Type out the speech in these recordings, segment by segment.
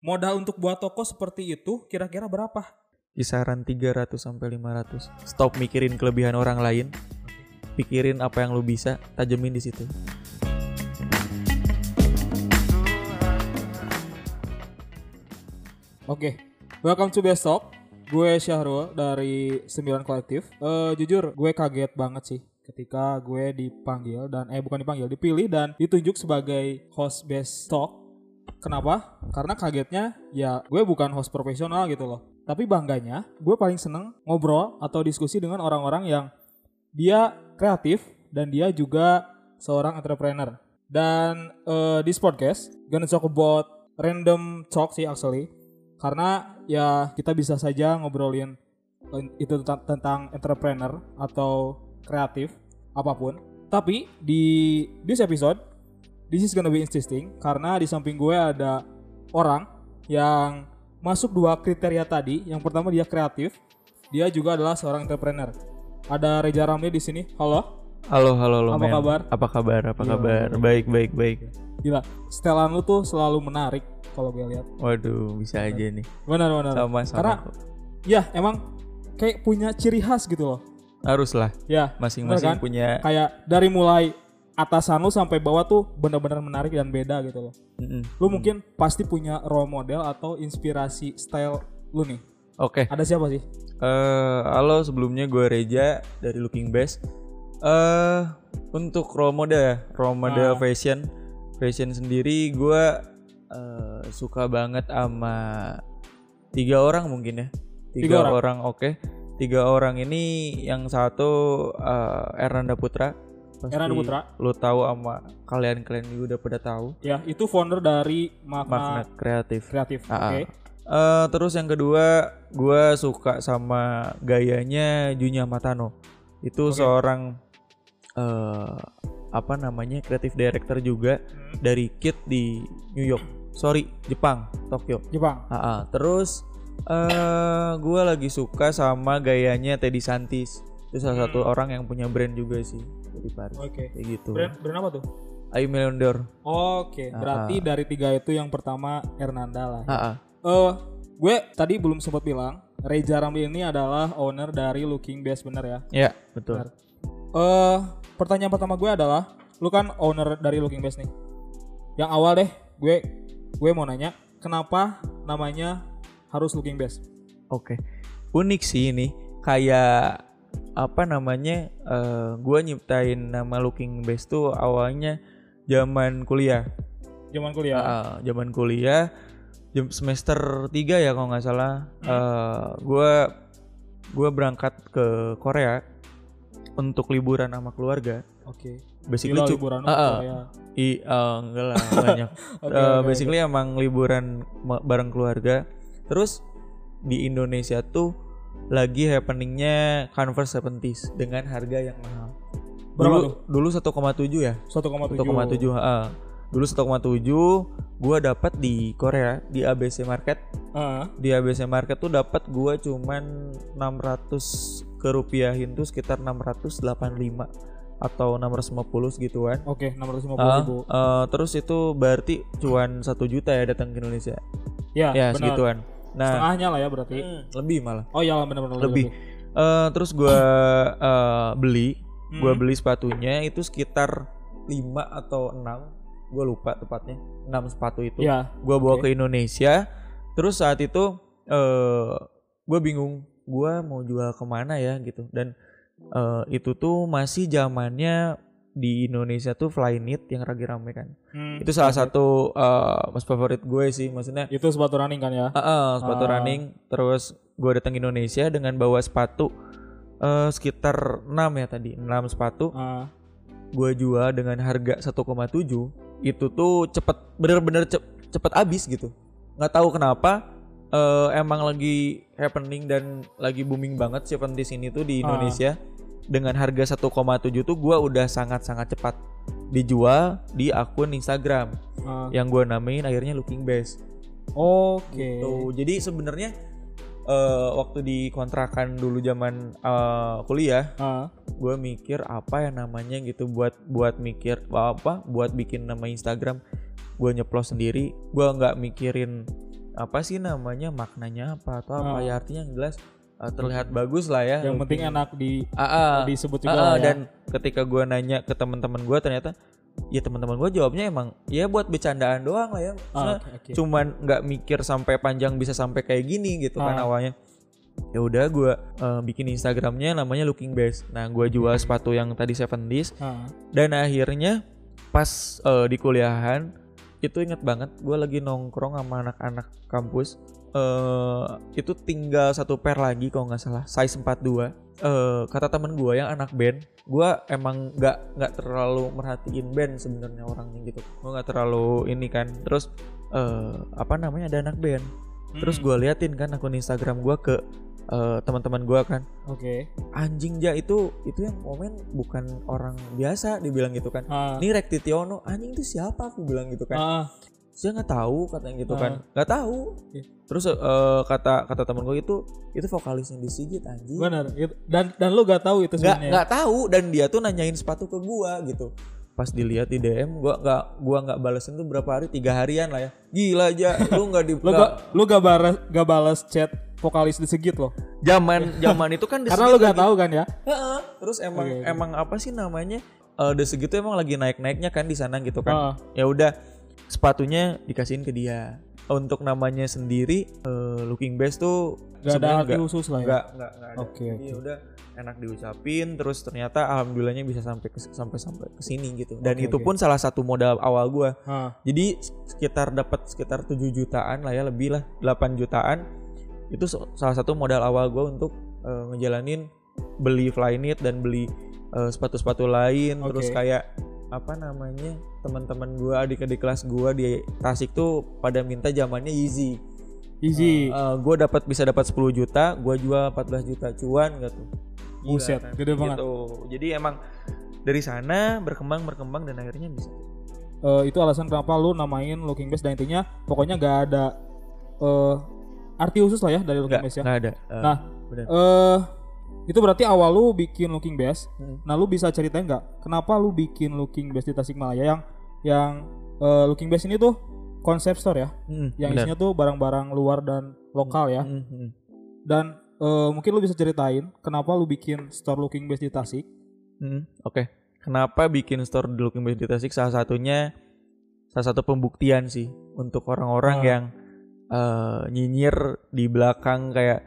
modal untuk buat toko seperti itu kira-kira berapa? Kisaran 300 sampai 500. Stop mikirin kelebihan orang lain. Pikirin apa yang lu bisa, tajemin di situ. Oke, welcome to Best Talk. Gue Syahrul dari 9 Kolektif. Eh jujur, gue kaget banget sih ketika gue dipanggil dan eh bukan dipanggil, dipilih dan ditunjuk sebagai host Best Talk. Kenapa? Karena kagetnya ya gue bukan host profesional gitu loh. Tapi bangganya, gue paling seneng ngobrol atau diskusi dengan orang-orang yang dia kreatif dan dia juga seorang entrepreneur. Dan eh, di podcast, gonna talk about random talk sih actually karena ya kita bisa saja ngobrolin itu tentang, tentang entrepreneur atau kreatif apa pun tapi di this episode this is gonna be interesting karena di samping gue ada orang yang masuk dua kriteria tadi yang pertama dia kreatif dia juga adalah seorang entrepreneur ada Reza Ramli di sini halo Halo, halo, halo, Apa men. kabar? Apa kabar? Apa Gila, kabar? gila. Baik, baik, baik. gila setelan lu tuh selalu menarik kalau gue lihat Waduh, bisa aja nih. benar benar Sama, sama. karena kok. ya emang kayak punya ciri khas gitu loh Harus lah. ya Masing-masing kan? punya. kayak dari mulai atasan lu sampai bawah tuh benar-benar menarik dan beda gitu loh. Mm-mm. Lu mungkin pasti punya role model atau inspirasi style lu nih. Oke. Ada siapa sih? Eh, halo, sebelumnya gue Reja dari Looking Best. Eh, untuk role model ya, role model Ah. fashion, fashion sendiri gue eh, suka banget sama tiga orang mungkin ya. Tiga, Tiga orang? orang, oke. Tiga orang ini yang satu eh, Ernanda Putra. Pasti Ernanda Putra. Lu tahu sama kalian-kalian juga udah pada tahu. Ya, itu founder dari Makna, Magnet kreatif. Kreatif. Ah, Oke. ah. Eh, terus yang kedua, gue suka sama gayanya Junya Matano. Itu Oke. seorang eh apa namanya kreatif director juga Hmm. dari Kid di New York. Sorry, Jepang, Tokyo. Jepang. Ah, ah. Terus eh gue lagi suka sama gayanya Teddy Santis. Itu salah satu Hmm. orang yang punya brand juga sih dari Paris. Oke. Kayak gitu. Brand, brand apa tuh? I Million. Oke, Ah, berarti dari tiga itu yang pertama Hernanda lah. Ah, ah. Eh, gue tadi belum sempat bilang, Reza Ramli ini adalah owner dari Looking Best bener ya? Ya, betul. Eh, pertanyaan pertama gue adalah, lu kan owner dari Looking Best nih. Yang awal deh, gue gue mau nanya, kenapa namanya harus Looking Best? Oke, unik sih ini. Kayak apa namanya? eh gua nyiptain nama Looking Best tuh awalnya zaman kuliah. Zaman kuliah. Ah, zaman kuliah, jam semester 3 ya kalau nggak salah. eh gua gua berangkat ke Korea untuk liburan sama keluarga. Oke. Basically Gila cu- liburan ah. Korea. I, eh, enggak lah banyak. Oke, Eh, oke, basically emang liburan bareng keluarga. Terus di Indonesia tuh lagi happeningnya Converse 70s dengan harga yang mahal. Berapa dulu, tuh? Dulu 1,7 ya. 1,7. 1,7 heeh. Dulu 1,7 gua dapat di Korea di ABC Market. Ah, Di ABC Market tuh dapat gua cuman 600 kerupiahin tuh sekitar 685 atau 650 segituan. Oke, 650 Ah, ribu. eh, terus itu berarti cuan satu juta ya datang ke Indonesia. Ya, ya benar. segituan. Nah, Setengahnya lah ya berarti. hmm, lebih malah. Oh iya benar-benar Lebih. Eh, terus gua eh, beli, gua Hmm. beli sepatunya itu sekitar 5 atau 6 Gua lupa tepatnya. 6 sepatu itu. Ya. Gua bawa oke. ke Indonesia. Terus saat itu eh gua bingung, gua mau jual ke mana ya gitu. Dan eh, itu tuh masih zamannya di Indonesia tuh Flyknit yang lagi rame kan. Hmm, Itu salah satu eh, mas favorit gue sih, maksudnya Itu sepatu running kan ya? Ah, ah, sepatu Ah. running. Terus gue datang Indonesia dengan bawa sepatu eh, sekitar 6 ya tadi, 6 sepatu. Ah, Gue jual dengan harga 1,7. Itu tuh cepet, bener-bener cep- cepet habis gitu. Nggak tahu kenapa. eh, emang lagi happening dan lagi booming banget sih di sini tuh di Ah. Indonesia. Dengan harga 1,7 tuh gue udah sangat-sangat cepat dijual di akun Instagram ah. yang gue namain akhirnya Looking Best. Oke. Gitu. Jadi sebenarnya eh, waktu di kontrakan dulu zaman eh, kuliah, Ah, gue mikir apa ya namanya gitu buat buat mikir apa buat bikin nama Instagram. Gue nyeplos sendiri, gue nggak mikirin apa sih namanya maknanya apa atau apa Ah. ya artinya yang jelas uh, terlihat bagus lah ya. Yang penting enak di Ah, ah. disebut juga lah ah, ya. dan ketika gua nanya ke teman-teman gua ternyata ya teman-teman gua jawabnya emang ya buat bercandaan doang lah ya. Maksudnya oke, oke. cuman nggak mikir sampai panjang bisa sampai kayak gini gitu kan Ah. awalnya. Ya udah gua eh, bikin instagramnya namanya looking best. Nah gua jual sepatu yang tadi seven days. Ah, dan akhirnya pas eh, di kuliahan itu inget banget gue lagi nongkrong sama anak-anak kampus eh itu tinggal satu pair lagi kalau nggak salah size 42 eh kata temen gue yang anak band gue emang nggak nggak terlalu merhatiin band sebenarnya orangnya gitu. Gue nggak terlalu ini kan. Terus eh apa namanya ada anak band. Terus hmm, gue liatin kan akun Instagram gue ke eh, teman-teman gue kan. Oke. anjing ja itu itu yang komen bukan orang biasa dibilang gitu kan. Ah, ini Rektitiono anjing itu siapa? Aku bilang gitu kan. Ah, saya nggak tahu katanya gitu Ah. kan nggak tahu Iya. terus eh, kata kata temen gue itu itu vokalisnya di Sigit anjing benar. Dan dan lu gak tahu itu nggak sebenarnya. nggak tahu dan dia tuh nanyain sepatu ke gua gitu pas dilihat di DM gua nggak gua nggak balesin tuh berapa hari tiga harian lah ya gila aja lu nggak di Lu nggak- gak lu gak balas gak balas chat vokalis di Segit loh. zaman zaman itu kan Karena lu gak lagi- tahu kan ya? Heeh. terus emang oke. emang apa sih namanya eh The Sigit tuh emang lagi naik naiknya kan di sana gitu kan Ah, ya udah sepatunya dikasihin ke dia untuk namanya sendiri eh, looking best tuh gak ada arti khusus lah ya. nggak nggak nggak ada Oke, Jadi oke. ya udah enak diucapin terus ternyata alhamdulillahnya bisa sampai ke, sampai sampai ke sini gitu dan Oke, itu oke. pun salah satu modal awal gua Ah, jadi sekitar dapat sekitar 7 jutaan lah ya lebih lah 8 jutaan itu salah satu modal awal gua untuk eh, ngejalanin beli Flyknit dan beli eh, sepatu-sepatu lain terus Oke. kayak apa namanya teman-teman gua adik-adik kelas gua di Tasik tuh pada minta zamannya Yeezy easy. Eh, gue dapat bisa dapat 10 juta, gue jual 14 juta cuan gitu. Buset, kan? gede banget. Gitu. Jadi emang dari sana berkembang berkembang dan akhirnya bisa. Eh, itu alasan kenapa lu namain Looking Best dan intinya pokoknya gak ada eh arti khusus lah ya dari Looking Nggak, Best ya. nggak ada. Eh, Nah, eh itu berarti awal lu bikin Looking Best. Hmm. Nah, lu bisa ceritain nggak kenapa lu bikin Looking Best di Tasikmalaya yang yang eh, Looking Best ini tuh konsep store ya, Hmm, yang benar. isinya tuh barang-barang luar dan lokal ya. Hmm, hmm. Dan eh, mungkin lu bisa ceritain kenapa lu bikin store Looking Best di Tasik. Hmm, Oke. Kenapa bikin store di Looking Best di Tasik? Salah satunya salah satu pembuktian sih untuk orang-orang Ah. yang eh, nyinyir di belakang kayak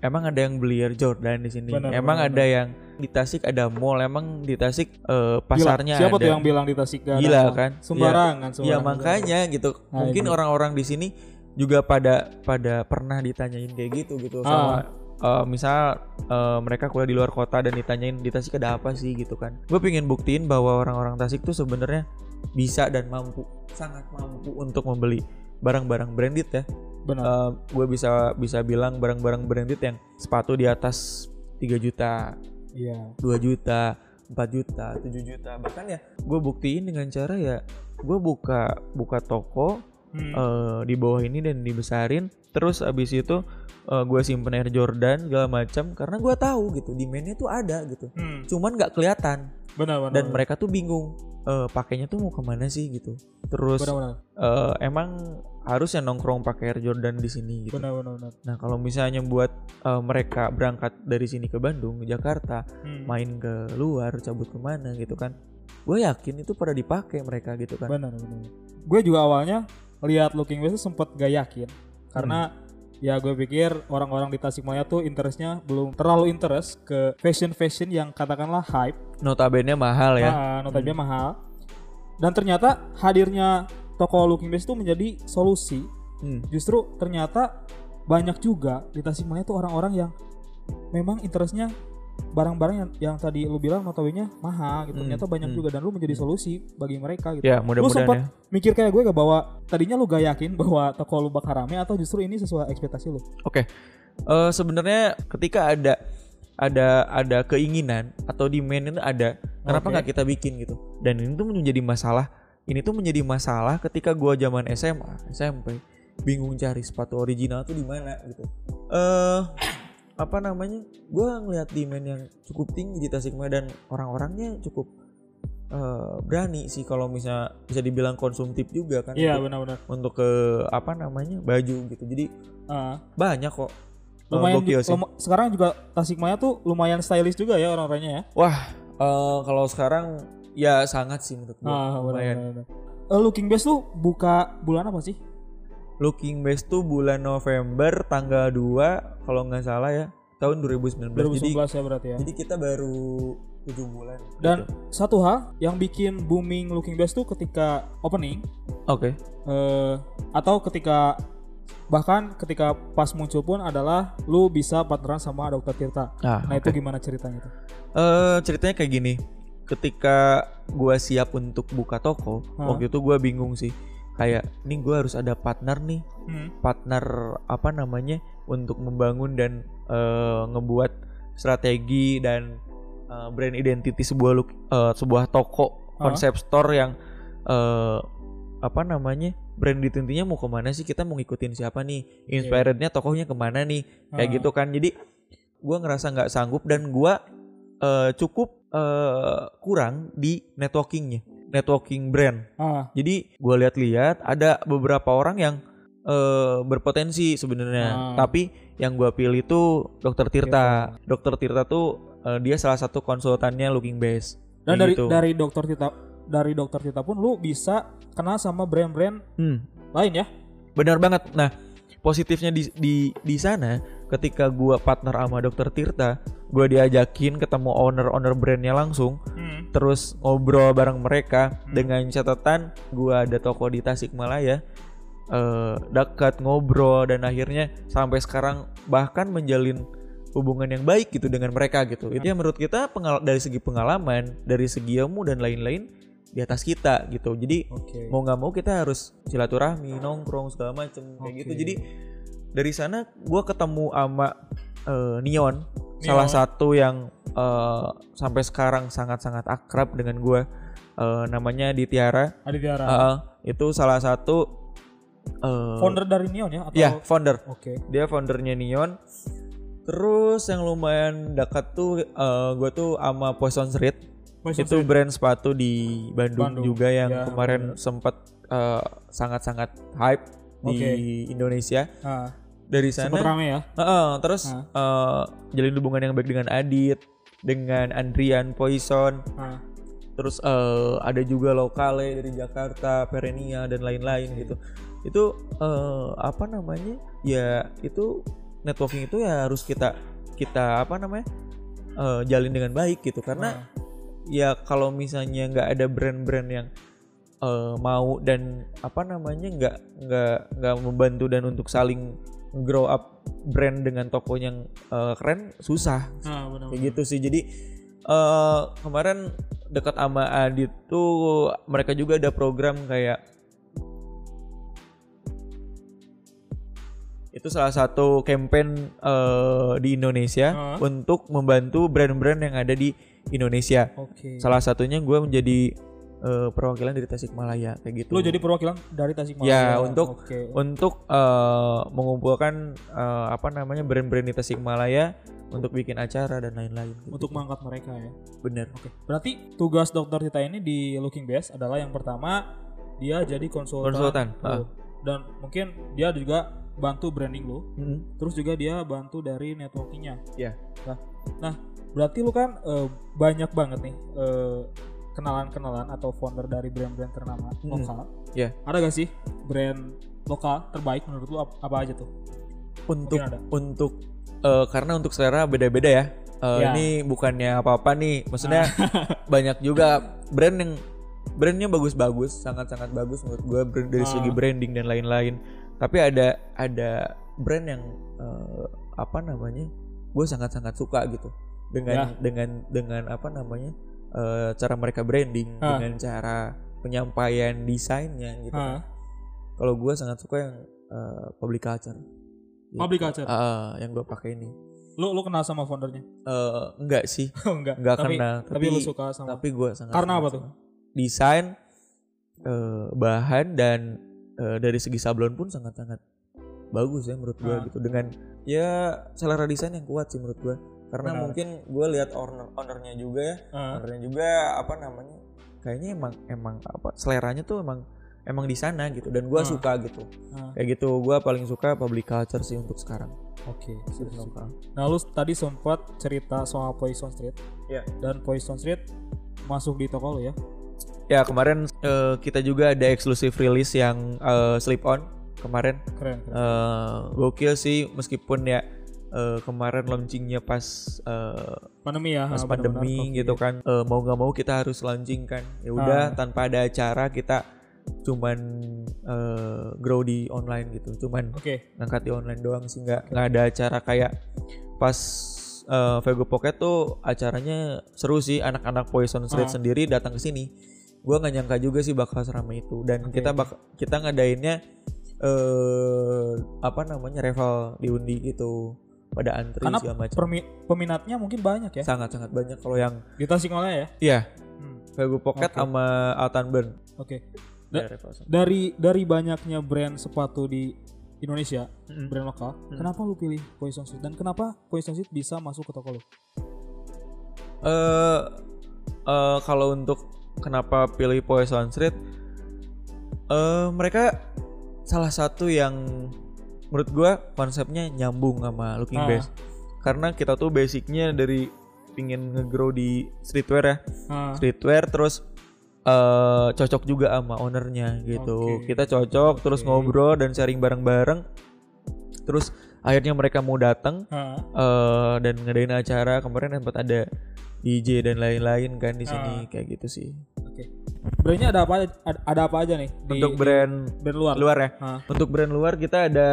emang ada yang beli Air Jordan di sini. Benar, emang benar, ada yang di Tasik ada mall, emang di Tasik Gila, pasarnya siapa ada. tuh yang bilang di Tasik gak ada Gila kan? Sembarangan, Ya sembarangan. makanya gitu. Nah, Mungkin orang-orang di sini juga pada pada pernah ditanyain kayak gitu gitu Ah. sama eh, misal eh, mereka kuliah di luar kota dan ditanyain di Tasik ada apa sih gitu kan. Gue pengen buktiin bahwa orang-orang Tasik tuh sebenarnya bisa dan mampu, sangat mampu untuk membeli barang-barang branded ya. Benar. gue bisa bisa bilang barang-barang branded yang sepatu di atas 3 juta, Iya. 2 juta, 4 juta, 7 juta. Bahkan ya gue buktiin dengan cara ya gue buka buka toko Hmm. eh, di bawah ini dan dibesarin. Terus abis itu gue simpen Air Jordan segala macam karena gue tahu gitu demandnya tuh ada gitu. Hmm. Cuman nggak kelihatan Benar, benar. dan benar. mereka tuh bingung eh, pakainya tuh mau ke mana sih gitu. Terus benar, benar. eh, emang harusnya nongkrong pakai Air Jordan di sini gitu. Benar, benar, benar. Nah kalau misalnya buat eh, mereka berangkat dari sini ke Bandung, Jakarta, Hmm. main ke luar, cabut ke mana gitu kan, gue yakin itu pada dipakai mereka gitu kan. Benar, benar. Gue juga awalnya lihat Looking tuh sempet gak yakin karena ya gue pikir orang-orang di Tasikmalaya tuh interestnya belum terlalu interest ke fashion fashion yang katakanlah hype, Notabene mahal ya. ah, notabene mahal. Dan ternyata hadirnya toko Looking West itu menjadi solusi. Hmm. Justru ternyata banyak juga di Tasikmalaya tuh orang-orang yang memang interestnya barang-barang yang, yang tadi lu bilang notabene mahal gitu. Hmm, Ternyata banyak hmm. juga dan lu menjadi solusi bagi mereka gitu. Ya Lu mudah-mudahan sempat ya. mikir kayak gue gak bahwa tadinya lu gak yakin bahwa toko lu bakal rame atau justru ini sesuai ekspektasi lu? Oke. Eh, sebenarnya ketika ada ada ada keinginan atau demand itu ada, kenapa nggak kita bikin gitu? Dan ini tuh menjadi masalah. Ini tuh menjadi masalah ketika gua zaman SMA, SMP, bingung cari sepatu original tuh di mana gitu. Eh apa namanya? Gua ngelihat demand yang cukup tinggi di Tasikmalaya dan orang-orangnya cukup eh, berani sih kalau misalnya bisa dibilang konsumtif juga kan Iya untuk, benar-benar. untuk ke apa namanya baju gitu jadi Ah. banyak kok Eh, lumayan ju- sih. luma- sekarang juga Tasikmalaya tuh lumayan stylish juga ya orang-orangnya ya. wah eh, kalau sekarang ya sangat sih menurut gue Ah, lumayan benar-benar. Eh, Looking Best tuh buka bulan apa sih? Looking Best tuh bulan November tanggal 2 kalau nggak salah ya tahun 2019. 2019 Jadi ya berarti ya. jadi kita baru 7 bulan. Dan gitu. satu hal yang bikin booming Looking Best tuh ketika opening oke. eh atau ketika bahkan ketika pas muncul pun adalah lu bisa partneran sama Dokter Tirta. Nah, Nah, oke. itu gimana ceritanya tuh? Eh, ceritanya kayak gini. Ketika gua siap untuk buka toko, Hah? waktu itu gua bingung sih. Kayak nih gua harus ada partner nih, Hmm. partner apa namanya? Untuk membangun dan eh, ngebuat strategi dan eh, brand identity sebuah look, eh, sebuah toko konsep store yang eh, apa namanya? Brand identitinya mau ke mana sih? Kita mau ngikutin siapa nih? Inspirednya tokohnya ke mana nih? Kayak Ah. gitu kan. Jadi gua ngerasa nggak sanggup dan gua eh, cukup eh, kurang di networkingnya networking brand Ah, jadi gue lihat-lihat ada beberapa orang yang eh, berpotensi sebenarnya, Ah. tapi yang gue pilih itu Dokter Tirta. Dokter Tirta tuh eh, dia salah satu konsultannya Looking Best. dan dari gitu. dari Dokter Tirta dari Dokter Tirta pun lu bisa kenal sama brand-brand Hmm, lain ya. benar banget. Nah, positifnya di di di sana ketika gua partner sama Dokter Tirta, gua diajakin ketemu owner-owner brandnya langsung, Hmm. terus ngobrol bareng mereka dengan catatan gua ada toko di Tasikmalaya eh dekat ngobrol dan akhirnya sampai sekarang bahkan menjalin hubungan yang baik gitu dengan mereka gitu. Itu ya menurut kita pengal- dari segi pengalaman dari segi ilmu dan lain-lain di atas kita gitu. Jadi Oke. mau nggak mau kita harus silaturahmi nongkrong segala macem kayak gitu. Jadi dari sana gua ketemu sama eh, Neon, salah Neon. satu yang eh, sampai sekarang sangat-sangat akrab dengan gua eh, namanya Ditiara Aditya Heeh, itu salah satu eh, founder dari Neon ya atau ya founder Oke. dia foundernya Neon terus yang lumayan dekat tuh eh, gua tuh sama Poison Street Poison itu Street. brand sepatu di Bandung, Bandung. juga yang Ya, kemarin sempat eh, sangat-sangat hype di Oke. Indonesia Ah, dari sempet sana. rame ya. Heeh, terus Ah. eh, jalin hubungan yang baik dengan Adit dengan Andrian Poison Ah, terus eh, ada juga lokale dari Jakarta Perenia dan lain-lain gitu. Itu eh, apa namanya? Ya itu networking itu ya harus kita kita apa namanya? Eh, jalin dengan baik gitu. Karena ah. ya kalau misalnya nggak ada brand-brand yang eh, mau dan apa namanya? Nggak nggak nggak membantu dan untuk saling grow up brand dengan toko yang eh, keren susah Ah, benar. kayak gitu sih jadi eh kemarin dekat sama Adit tuh mereka juga ada program kayak itu salah satu campaign eh, di Indonesia Ah. untuk membantu brand-brand yang ada di Indonesia Oke. salah satunya gue menjadi eh, perwakilan dari Tasikmalaya kayak gitu Lu jadi perwakilan dari Tasikmalaya. Ya, untuk- Oke. untuk eh, mengumpulkan eh, apa namanya brand-brand di Tasikmalaya untuk bikin acara dan lain-lain gitu. untuk mengangkat mereka ya. bener Oke. Berarti tugas Dokter Tita ini di Looking Best adalah yang pertama dia jadi konsultan. Konsultan, lu. ah. Dan mungkin dia juga bantu branding lu. Mm. Terus juga dia bantu dari networkingnya. Iya. Nah, nah berarti lu kan eh, banyak banget nih eh, kenalan-kenalan atau founder dari brand-brand ternama Mm. lokal. Iya. Ada gak sih brand lokal terbaik menurut lu ap- apa aja tuh? untuk untuk eh, karena untuk selera beda-beda ya. Eh, Ya. Ini bukannya apa-apa nih, maksudnya banyak juga brand yang brandnya bagus-bagus, sangat-sangat bagus menurut gue brand- dari Ah. segi branding dan lain-lain. Tapi ada ada brand yang eh, apa namanya, gue sangat-sangat suka gitu dengan dengan dengan apa namanya eh, cara mereka branding, Ah. dengan cara penyampaian desainnya gitu. Ah, Kalau gue sangat suka yang eh, public culture. Gitu. Public culture. Ah, yang gue pakai ini. Lu lu kenal sama foundernya? Eh, enggak sih, enggak. enggak tapi, kenal. Tapi, lu suka sama. Tapi gue sangat. Karena sangat apa tuh? Desain, eh, bahan dan eh, dari segi sablon pun sangat-sangat bagus ya menurut gue Ah. gitu. Dengan ya selera desain yang kuat sih menurut gue. Karena Benar. mungkin gue lihat owner ownernya juga ya, Ah, ownernya juga apa namanya kayaknya emang emang apa seleranya tuh emang emang di sana gitu dan gua Ah. suka gitu Ah, kayak gitu gua paling suka public culture sih untuk sekarang Oke. Musik lokal Nah lu tadi sempat cerita soal Poison Street ya dan Poison Street masuk di toko lu ya? ya kemarin eh, kita juga ada eksklusif rilis yang eh, Sleep On kemarin Keren. keren. eh gokil sih meskipun ya eh, kemarin launchingnya pas eh, pandemi ya. pas ah, pandemi COVID. gitu kan Eh, mau nggak mau kita harus launching kan ya udah Ah. tanpa ada acara kita cuman eh, grow di online gitu cuman Oke. ngangkat di online doang sih nggak nggak ada acara kayak pas eh, Vego Pocket tuh acaranya seru sih anak-anak Poison Street Ah. sendiri datang ke sini gua nggak nyangka juga sih bakal seramai itu dan Oke, kita bak kita ngadainnya eh apa namanya reval diundi gitu pada antri Karena segala macam permi- peminatnya mungkin banyak ya sangat sangat banyak kalau yang di Tasikmalaya ya. iya Hmm, Vego Pocket Oke. sama Altan Burn Oke. Da- sama. Dari dari banyaknya brand sepatu di Indonesia, Mm-mm. brand lokal, Hmm. kenapa lu pilih Poison Street dan kenapa Poison Street bisa masuk ke toko lu? eh eh, kalau untuk kenapa pilih Poison Street eh mereka salah satu yang menurut gua konsepnya nyambung sama Looking Ah. Best karena kita tuh basicnya dari pingin nge-grow di streetwear ya. Ah, streetwear terus eh cocok juga sama ownernya gitu. Oke. kita cocok terus Oke. ngobrol dan sharing bareng-bareng. Terus akhirnya mereka mau datang eh dan ngadain acara. Kemarin sempat ada DJ dan lain-lain kan di sini Ah. kayak gitu sih. Oke. Brandnya ada apa ada, apa aja nih di Untuk brand brand luar? luar ya. Ah, Untuk brand luar kita ada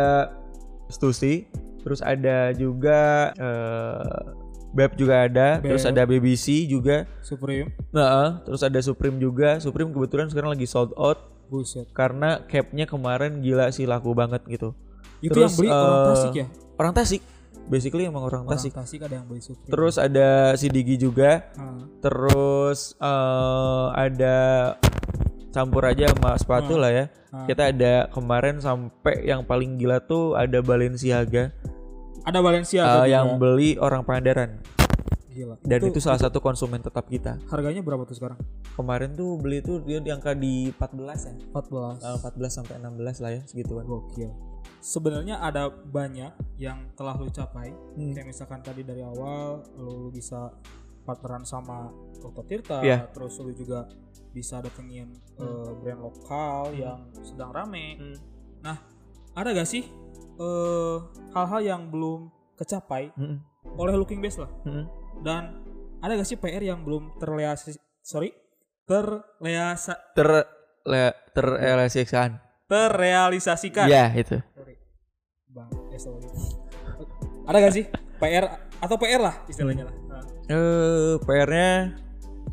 Stussy, terus ada juga eh Beb juga ada, terus Beb. ada BBC juga. Supreme. Nah, terus ada Supreme juga. Supreme kebetulan sekarang lagi sold out Buset. karena capnya kemarin gila sih laku banget gitu. Itu Terus, yang beli orang eh, Tasik ya? Orang Tasik. Basically emang orang Orang Tasik. Tasik ada yang Supreme. Terus ada Sidigi juga. Ah, Terus eh, ada campur aja sama sepatu Hmm. lah ya. ah. Kita ada kemarin sampai yang paling gila tuh ada Balenciaga Ada Valencia eh, juga. yang beli orang Pangandaran gila. dan itu, salah satu konsumen tetap kita. harganya berapa tuh sekarang? Kemarin tuh beli tuh dia di angka di 14 ya. 14. Eh, 14 sampai 16 lah ya segituan. Gokil. Sebenarnya ada banyak yang telah lu capai. Hmm. Kayak misalkan tadi dari awal lu bisa partneran sama Dr. Tirta, Iya. terus lu juga bisa datengin eh, brand lokal yang sedang rame. Hmm. Nah, ada gak sih eh, hal-hal yang belum kecapai Mm-mm. oleh Looking Best lah? Mm-mm. Dan ada gak sih PR yang belum terrealisasi sorry terreasa, Ter le, terrealisasikan. Terrealisasikan? Ya itu. Bang, eh sorry. Ada gak sih PR atau PR lah istilahnya lah. Nah, Eh PR-nya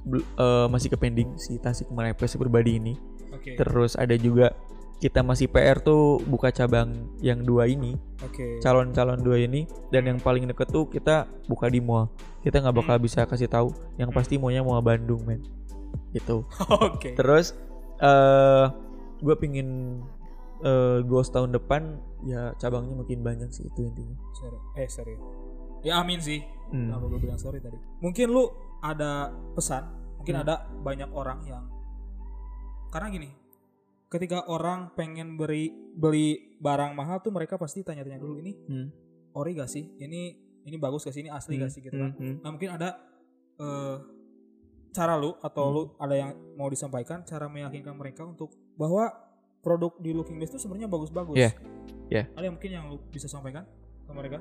bel- eh, masih ke pending si Tasik Malaya Place pribadi ini. Oke. Terus ada juga kita masih PR tuh buka cabang yang dua ini, Oke. calon-calon dua ini dan yang paling deket tuh kita buka di mall. Kita nggak bakal Hmm. bisa kasih tahu. Yang pasti maunya mau Bandung, men. Gitu. Oke. Terus eh gue pingin eh goals tahun depan ya cabangnya makin banyak sih itu intinya. Sorry. Eh sorry. Ya amin sih. Hmm. Kenapa gue bilang sorry tadi? Mungkin lu ada pesan, mungkin Hmm. ada banyak orang yang karena gini, ketika orang pengen beri beli barang mahal tuh mereka pasti tanya-tanya dulu ini Hmm. ori gak sih? Ini ini bagus gak sih? Ini asli gak sih gitu kan? Hmm, hmm. Nah mungkin ada eh, cara lu atau Hmm. lu ada yang mau disampaikan cara meyakinkan mereka untuk bahwa produk di Looking Best itu sebenarnya bagus-bagus. Iya, iya. Ada yang mungkin yang lu bisa sampaikan ke mereka?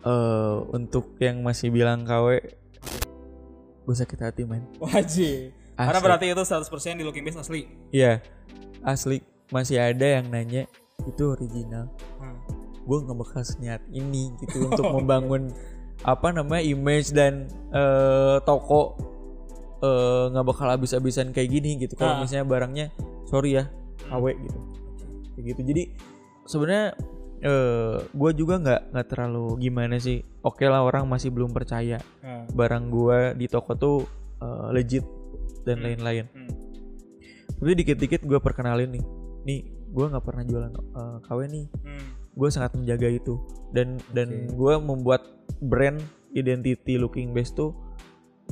Eh, untuk yang masih bilang KW gue sakit hati men Wajib. Karena berarti itu 100% di Looking Best asli. Iya asli masih ada yang nanya itu original Hmm. gue nggak bakal niat ini gitu untuk membangun apa namanya image dan eh, toko eh, nggak bakal habis-habisan kayak gini gitu kalau Ah. misalnya barangnya sorry ya KW gitu kayak gitu jadi sebenarnya eh gue juga nggak nggak terlalu gimana sih oke lah orang masih belum percaya Nah, barang gua di toko tuh uh, legit dan Hmm. lain-lain. hmm. Tapi dikit-dikit gue perkenalin nih, nih gua nggak pernah jualan uh, KW nih, Hmm. gue sangat menjaga itu dan dan Oke. gua membuat brand identity looking best tuh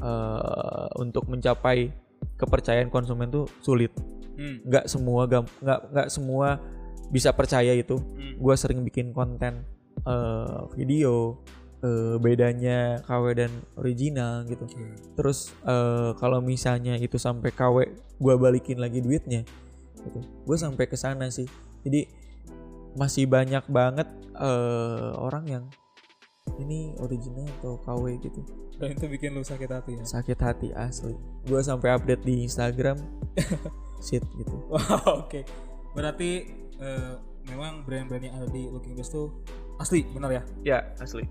uh, untuk mencapai kepercayaan konsumen tuh sulit Hmm. nggak semua gam- nggak nggak semua bisa percaya itu Hmm. gue sering bikin konten eh, video eh, bedanya KW dan original gitu Oke. terus eh, kalau misalnya itu sampai KW gue balikin lagi duitnya gitu gue sampai ke sana sih jadi masih banyak banget eh, orang yang ini original atau KW gitu Dan itu bikin lu sakit hati ya. sakit hati asli gue sampai update di Instagram shit gitu Wah, oke. Berarti eh, memang brand-brand yang ada di Looking Best tuh asli, benar ya? ya asli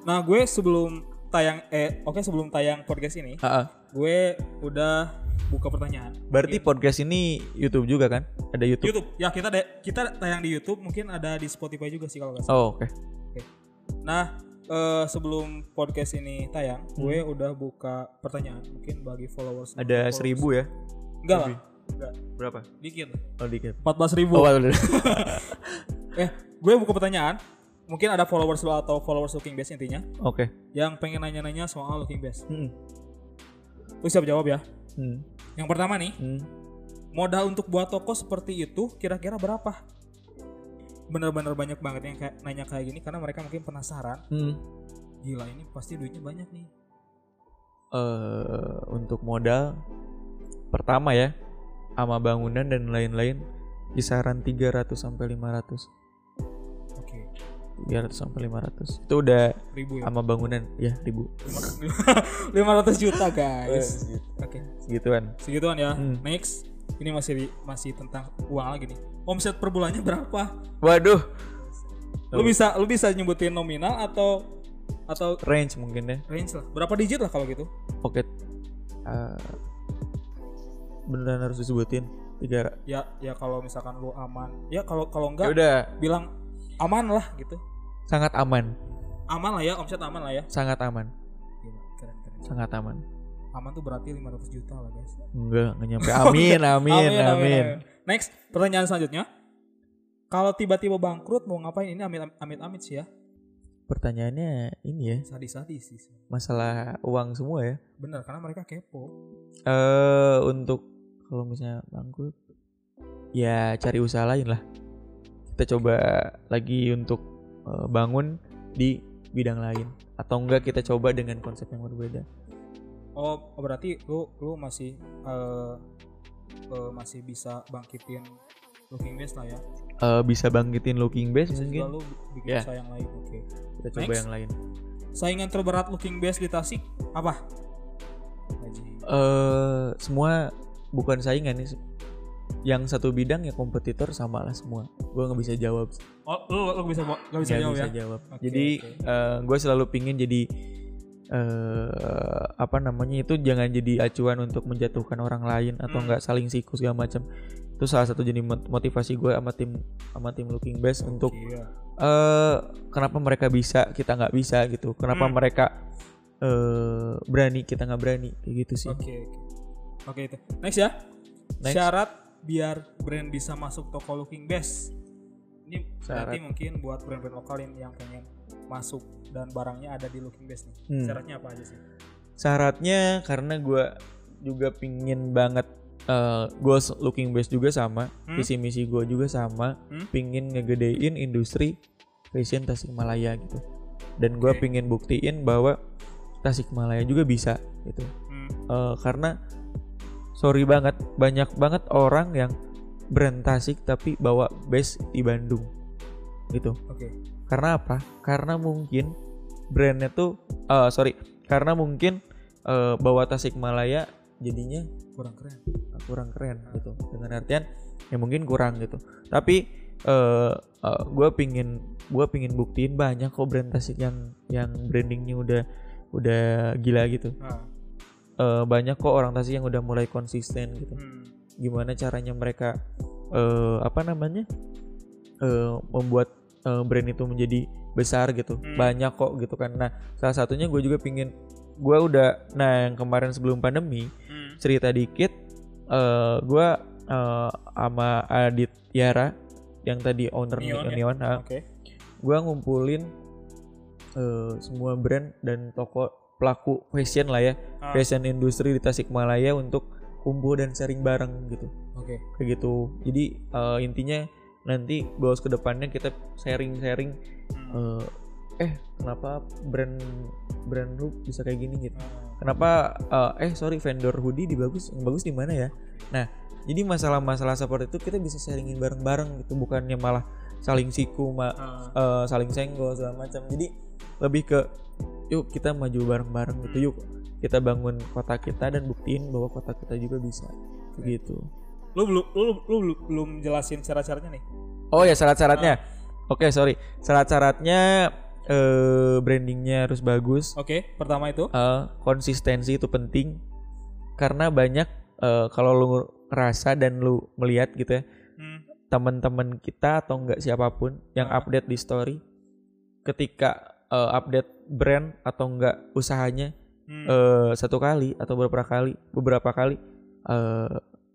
Nah, gue sebelum tayang eh oke sebelum tayang podcast ini, ah. gue udah buka pertanyaan. berarti podcast ini YouTube juga kan ada YouTube, YouTube. Ya, kita de- kita tayang di YouTube, mungkin ada di Spotify juga sih kalau nggak salah. oh oke Nah, eh, sebelum podcast ini tayang, gue udah buka pertanyaan mungkin bagi followers. Hmm. ada followers. seribu ya Enggak lah. Enggak. berapa Dikit. oh dikit 14 ribu. oh. Eh, gue buka pertanyaan. Mungkin ada followers lo atau followers Looking Best intinya oke yang pengen nanya-nanya soal Looking Best. Hmm. Lu siap jawab ya? Hmm. Yang pertama nih, Hmm. modal untuk buat toko seperti itu kira-kira berapa? Bener-bener banyak banget yang kayak nanya kayak gini karena mereka mungkin penasaran. Hmm. Gila ini pasti duitnya banyak nih. eh untuk modal pertama ya sama bangunan dan lain-lain kisaran 300 sampai 500 Oke, 300 sampai 500 itu udah ribu ya. sama bangunan ya ribu 500 juta guys. Oke, segituan segituan ya. Hmm. Next, ini masih masih tentang uang lagi nih. Omset per bulannya berapa? waduh Lu bisa lu bisa nyebutin nominal atau atau range mungkin ya range lah. Berapa digit lah kalau gitu? oke Eh, beneran harus disebutin tiga Ya ya kalau misalkan lu aman. Ya kalau kalau enggak udah bilang aman lah gitu. sangat aman Aman lah ya, omset aman lah ya. sangat aman Gila, keren keren. sangat aman Aman tuh berarti 500 juta lah guys. enggak nggak nyampe amin amin amin Next, pertanyaan selanjutnya. Kalau tiba-tiba bangkrut mau ngapain? Ini amit amit amit sih ya. pertanyaannya ini ya Sadis-sadis sih. masalah uang semua ya Bener karena mereka kepo. eh untuk kalau misalnya bangkrut ya cari usaha lain lah kita coba lagi untuk eh, bangun di bidang lain atau enggak kita coba dengan konsep yang berbeda Oh, berarti lu lu masih eh eh, masih bisa bangkitin Looking Best lah ya. Eh, bisa bangkitin looking base Bisa mungkin lu bikin Ya. usaha yang lain. Oke. kita coba Next. yang lain Saingan terberat Looking Best di Tasik apa? Eh semua bukan saingan nih yang satu bidang ya kompetitor sama lah semua gue nggak bisa jawab Oh, lu, lu bisa nggak bisa Nggak jawab bisa ya? jawab. Oke, Jadi oke. gue selalu pingin jadi eh apa namanya itu jangan jadi acuan untuk menjatuhkan orang lain atau Hmm. enggak saling siku segala macam. Itu salah satu jadi mot- motivasi gue sama tim sama tim Looking Best untuk Iya. eh kenapa mereka bisa kita nggak bisa gitu. Kenapa Hmm. mereka eh berani kita nggak berani kayak gitu sih. Oke, oke. Oke itu. Next ya. Next. Syarat biar brand bisa masuk toko Looking Best. Ini berarti Syarat. mungkin buat brand-brand lokal yang- yang pengen masuk dan barangnya ada di Looking Best nih. Hmm. Syaratnya apa aja sih? Syaratnya karena gue juga pingin banget eh goals Looking Best juga sama, Hmm? visi misi gue juga sama, Hmm? pingin ngegedein industri fashion Tasikmalaya gitu. Dan gue Oke. pingin buktiin bahwa Tasikmalaya juga bisa gitu. Hmm. Eh, karena sorry banget banyak banget orang yang brand Tasik tapi bawa base di Bandung gitu. Oke. Karena apa? Karena mungkin brandnya tuh eh, sorry karena mungkin eh, bawa Tasikmalaya jadinya Kurang keren. kurang keren gitu dengan artian ya mungkin kurang gitu tapi eh gue pingin gue pingin buktiin banyak kok brand Tasik yang yang brandingnya udah udah gila gitu Nah. Eh, banyak kok orang Tasik yang udah mulai konsisten gitu Hmm. gimana caranya mereka eh apa namanya eh membuat eh, brand itu menjadi besar gitu Hmm. banyak kok gitu kan nah salah satunya gue juga pingin gue udah nah yang kemarin sebelum pandemi Hmm. cerita dikit eh gue eh, sama Adit Yara yang tadi owner Neon ya? Neon, ah, Oke. gue ngumpulin eh, semua brand dan toko pelaku fashion lah ya. Ah. fashion industri di Tasikmalaya untuk kumpul dan sharing bareng gitu. Oke. kayak gitu. Jadi eh, intinya nanti goals ke depannya kita sharing-sharing Hmm. eh, eh kenapa brand brand lu bisa kayak gini gitu. Ah, kenapa eh, eh sorry vendor hoodie di bagus yang bagus di mana ya? Nah jadi masalah-masalah seperti itu kita bisa sharingin bareng-bareng gitu. Bukannya malah saling siku ma- eh, saling senggol segala macam. Jadi lebih ke yuk kita maju bareng-bareng gitu yuk kita bangun kota kita dan buktiin bahwa kota kita juga bisa gitu Lu belum lu, lu, lu belum jelasin syarat-syaratnya nih. oh ya syarat-syaratnya oke sorry syarat-syaratnya eh brandingnya harus bagus Oke, pertama itu. Eh, konsistensi itu penting karena banyak eh, kalau lu ngerasa dan lu melihat gitu ya Hmm. teman-teman kita atau enggak siapa pun yang Ah. update di story ketika eh, update brand atau enggak usahanya Hmm. eh, satu kali atau beberapa kali beberapa kali eh,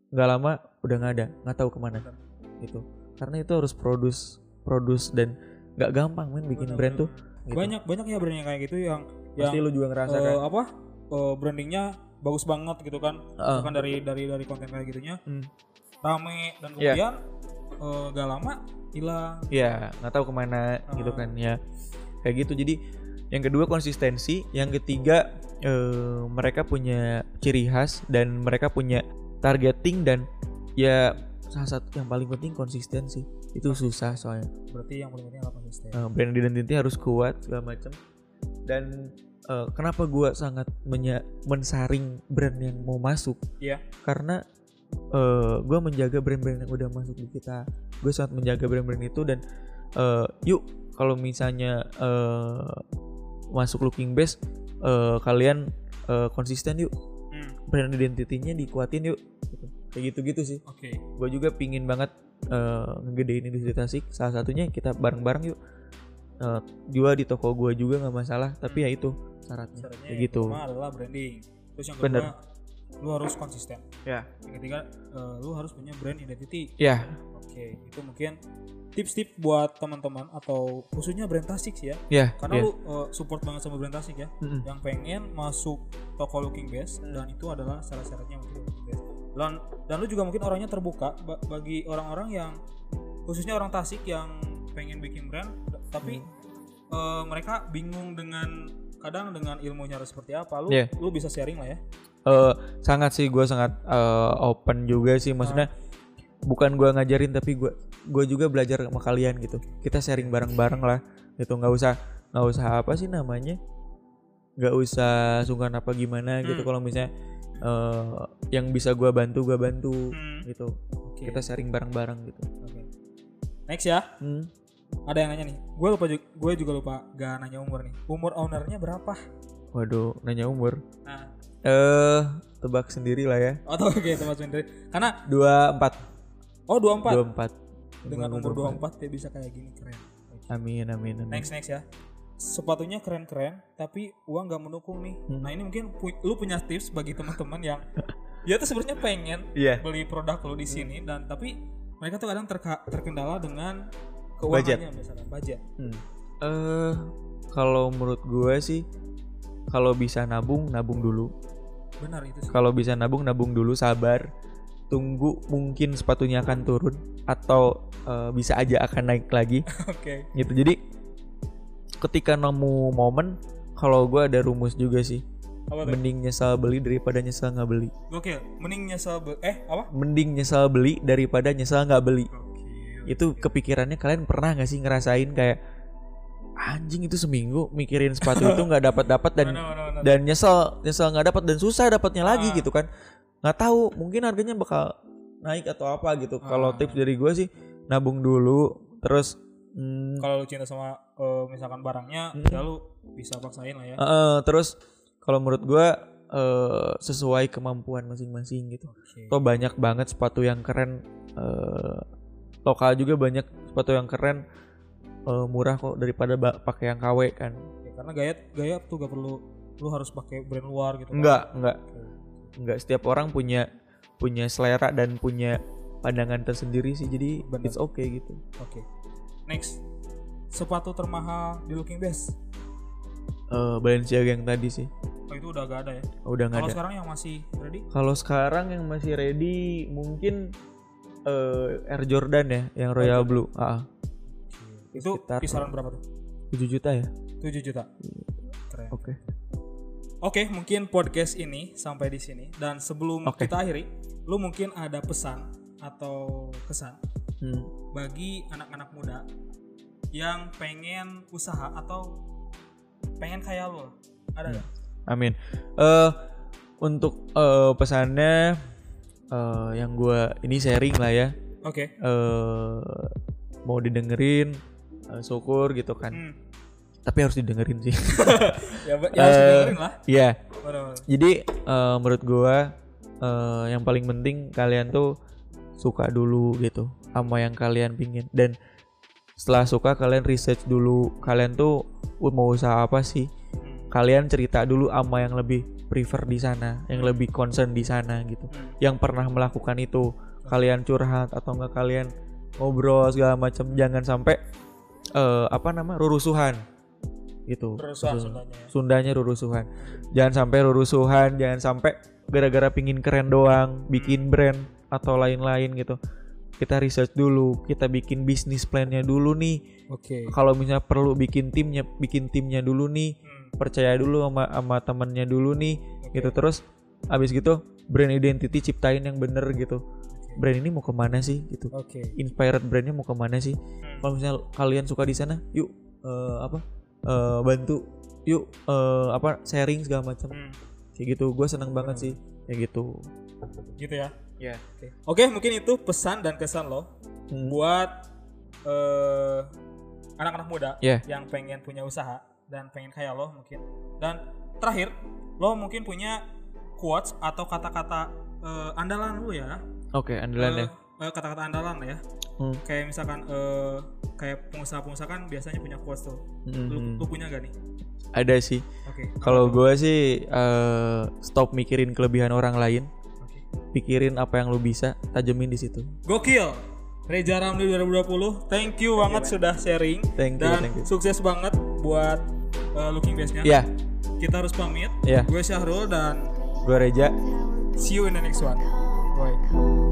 nggak lama udah nggak ada nggak tahu ke mana gitu karena itu harus produce produce dan nggak gampang men bikin brand tuh gitu. banyak banyak ya brand yang kayak gitu yang yang pasti lu juga ngerasa eh, kan apa eh, brandingnya bagus banget gitu kan. Bahkan dari dari dari konten kayak gitunya Hmm. rame dan Iya. kemudian eh, gak lama hilang ya nggak tahu ke mana gitu Ah. kan ya kayak gitu. Jadi yang kedua konsistensi yang ketiga eh, mereka punya ciri khas dan mereka punya targeting dan ya salah satu yang paling penting konsistensi itu susah soalnya. Berarti yang paling penting adalah konsisten. Eh, brand identity harus kuat segala macam dan eh, kenapa gua sangat menya- mensaring brand yang mau masuk? Iya. karena eh gue menjaga brand-brand yang udah masuk di kita. Gue sangat menjaga brand-brand itu dan eh, yuk kalau misalnya eh, masuk looking best eh, kalian eh, konsisten yuk. Hmm, brand identity-nya dikuatin yuk. Gitu. kayak gitu-gitu sih. Oke. Gue juga pingin banget eh, ngegedein industri tasik. Salah satunya kita bareng-bareng yuk. Eh, jual di toko gue juga nggak masalah tapi ya itu syaratnya. Syaratnya kayak gitu. adalah branding. Terus yang kedua Bener. lu harus konsisten. Ya. Yang ketiga eh, lu harus punya brand identity. Ya oke itu mungkin tips-tips buat teman-teman atau khususnya brand tasik sih ya. Ya karena ya. lu eh, support banget sama brand tasik ya. Mm-mm. yang pengen masuk toko looking best dan itu adalah syarat-syaratnya untuk looking best dan dan lu juga mungkin orangnya terbuka ba- bagi orang-orang yang khususnya orang Tasik yang pengen bikin brand tapi eh, mereka bingung dengan kadang dengan ilmunya harus seperti apa lu Iya. lu bisa sharing lah ya. Eh, sangat sih gue sangat eh, open juga sih. Maksudnya bukan gue ngajarin tapi gue gue juga belajar sama kalian gitu. Kita sharing bareng-bareng lah gitu. Nggak usah nggak usah apa sih namanya? Nggak usah sungkan apa gimana gitu. Hmm. kalau misalnya eh, yang bisa gue bantu gue bantu Hmm, gitu. Oke. Kita sharing bareng-bareng gitu. Oke. next ya. Hmm. ada yang nanya nih. Gue lupa gue juga lupa gak nanya umur nih. Umur ownernya berapa? Waduh nanya umur. Nah. Eh tebak sendiri lah ya. Atau oke teman sendiri. Karena dua empat oh 24 dua empat dengan umur 24 dia bisa kayak gini keren amin amin amin next next ya sepatunya keren-keren tapi uang nggak mendukung nih Hmm. nah ini mungkin pu- lu punya tips bagi teman-teman yang dia tuh sebenarnya pengen Iya. beli produk lu di sini dan tapi mereka tuh kadang terka- terkendala dengan keuangannya misalnya budget Hmm. Eh, kalau menurut gue sih, kalau bisa nabung, nabung dulu. benar itu sih Kalau bisa nabung, nabung dulu, sabar. Tunggu mungkin sepatunya akan turun atau eh, bisa aja akan naik lagi, oke gitu. Jadi ketika nemu momen, kalau gue ada rumus juga sih. apa tuh Mending nyesal beli daripada nyesal nggak beli. gokil mending nyesel be- eh apa Mending nyesal beli daripada nyesal nggak beli. gokil Itu kepikirannya kalian pernah nggak sih ngerasain kayak anjing itu seminggu mikirin sepatu itu nggak dapat dapat dan Benar, benar, benar. dan nyesel nyesel nggak dapat dan susah dapatnya lagi Ah. gitu kan nggak tahu mungkin harganya bakal naik atau apa gitu kalau Ah. tips dari gue sih nabung dulu terus hmm, kalau lu cinta sama eh, misalkan barangnya Hmm. ya lu bisa paksain lah ya eh, terus kalau menurut gue eh, sesuai kemampuan masing-masing gitu Oke. toh banyak banget sepatu yang keren eh, lokal juga banyak sepatu yang keren eh, murah kok daripada pakai yang KW kan Ya, karena gaya gaya tuh gak perlu lu harus pakai brand luar gitu kan. enggak enggak Oke. enggak setiap orang punya punya selera dan punya pandangan tersendiri sih jadi Benar. it's okay gitu Oke. Next. Sepatu termahal di Looking Best. Eh Balenciaga yang tadi sih Oh itu udah gak ada ya. Udah nggak Kalau ada. sekarang yang masih ready? Kalau sekarang yang masih ready mungkin eh, Air Jordan ya, yang Royal Blue. Ah, Itu Sekitar- kisaran berapa tuh? 7 juta ya. 7 juta. Keren. Oke. Oke, mungkin podcast ini sampai di sini dan sebelum Oke. kita akhiri, lu mungkin ada pesan atau kesan Hmm. bagi anak-anak muda yang pengen usaha atau pengen kayak lo. Ada nggak? Amin. Eh untuk eh, pesannya eh, yang gua ini sharing lah ya. Oke. eh mau didengerin eh, syukur gitu kan. Hmm. Tapi harus didengerin sih. Ya, ya harus Eh, didengerin lah. Iya. Bener-bener. Jadi eh, menurut gua eh, yang paling penting kalian tuh suka dulu gitu sama yang kalian pingin dan setelah suka kalian research dulu kalian tuh uh, mau usaha apa sih kalian cerita dulu sama yang lebih prefer di sana yang lebih concern di sana gitu yang pernah melakukan itu kalian curhat atau enggak kalian ngobrol segala macam jangan sampai eh, apa nama rurusuhan gitu Rurusuhan Rusuh- Sundanya ya. Sundanya rurusuhan jangan sampai rurusuhan jangan sampai gara-gara pingin keren doang bikin brand atau lain-lain gitu kita research dulu kita bikin bisnis plannya dulu nih Oke. kalau misalnya perlu bikin timnya bikin timnya dulu nih Hmm. percaya dulu sama sama temennya dulu nih Oke. gitu terus abis gitu brand identity ciptain yang bener gitu brand ini mau ke mana sih gitu Oke. inspired brandnya mau ke mana sih Hmm. kalau misalnya kalian suka di sana yuk eh, apa eh, bantu yuk eh, apa sharing segala macam Hmm. kayak gitu gue seneng banget sih kayak gitu Gitu ya. ya Oke. Oke, mungkin itu pesan dan kesan lo Hmm. buat eh, anak-anak muda Yeah. yang pengen punya usaha dan pengen kayak lo mungkin. Dan terakhir, lo mungkin punya quotes atau kata-kata eh, andalan lu ya. oke andalan ya Eh, kata-kata andalan ya. Hmm. Kayak misalkan eh, kayak pengusaha-pengusaha kan biasanya punya quotes tuh. Hmm, Lu, hmm. lu punya gak nih? ada sih Oke. kalau gue sih eh, stop mikirin kelebihan orang lain Oke. pikirin apa yang lu bisa tajemin di situ Gokil. Reza Ramli 2020, thank you banget sudah sharing Thank you, dan thank you. sukses banget buat uh, Looking Base-nya. ya Kita harus pamit. ya Gue Syahrul dan gue Reja see you in the next one. Bye.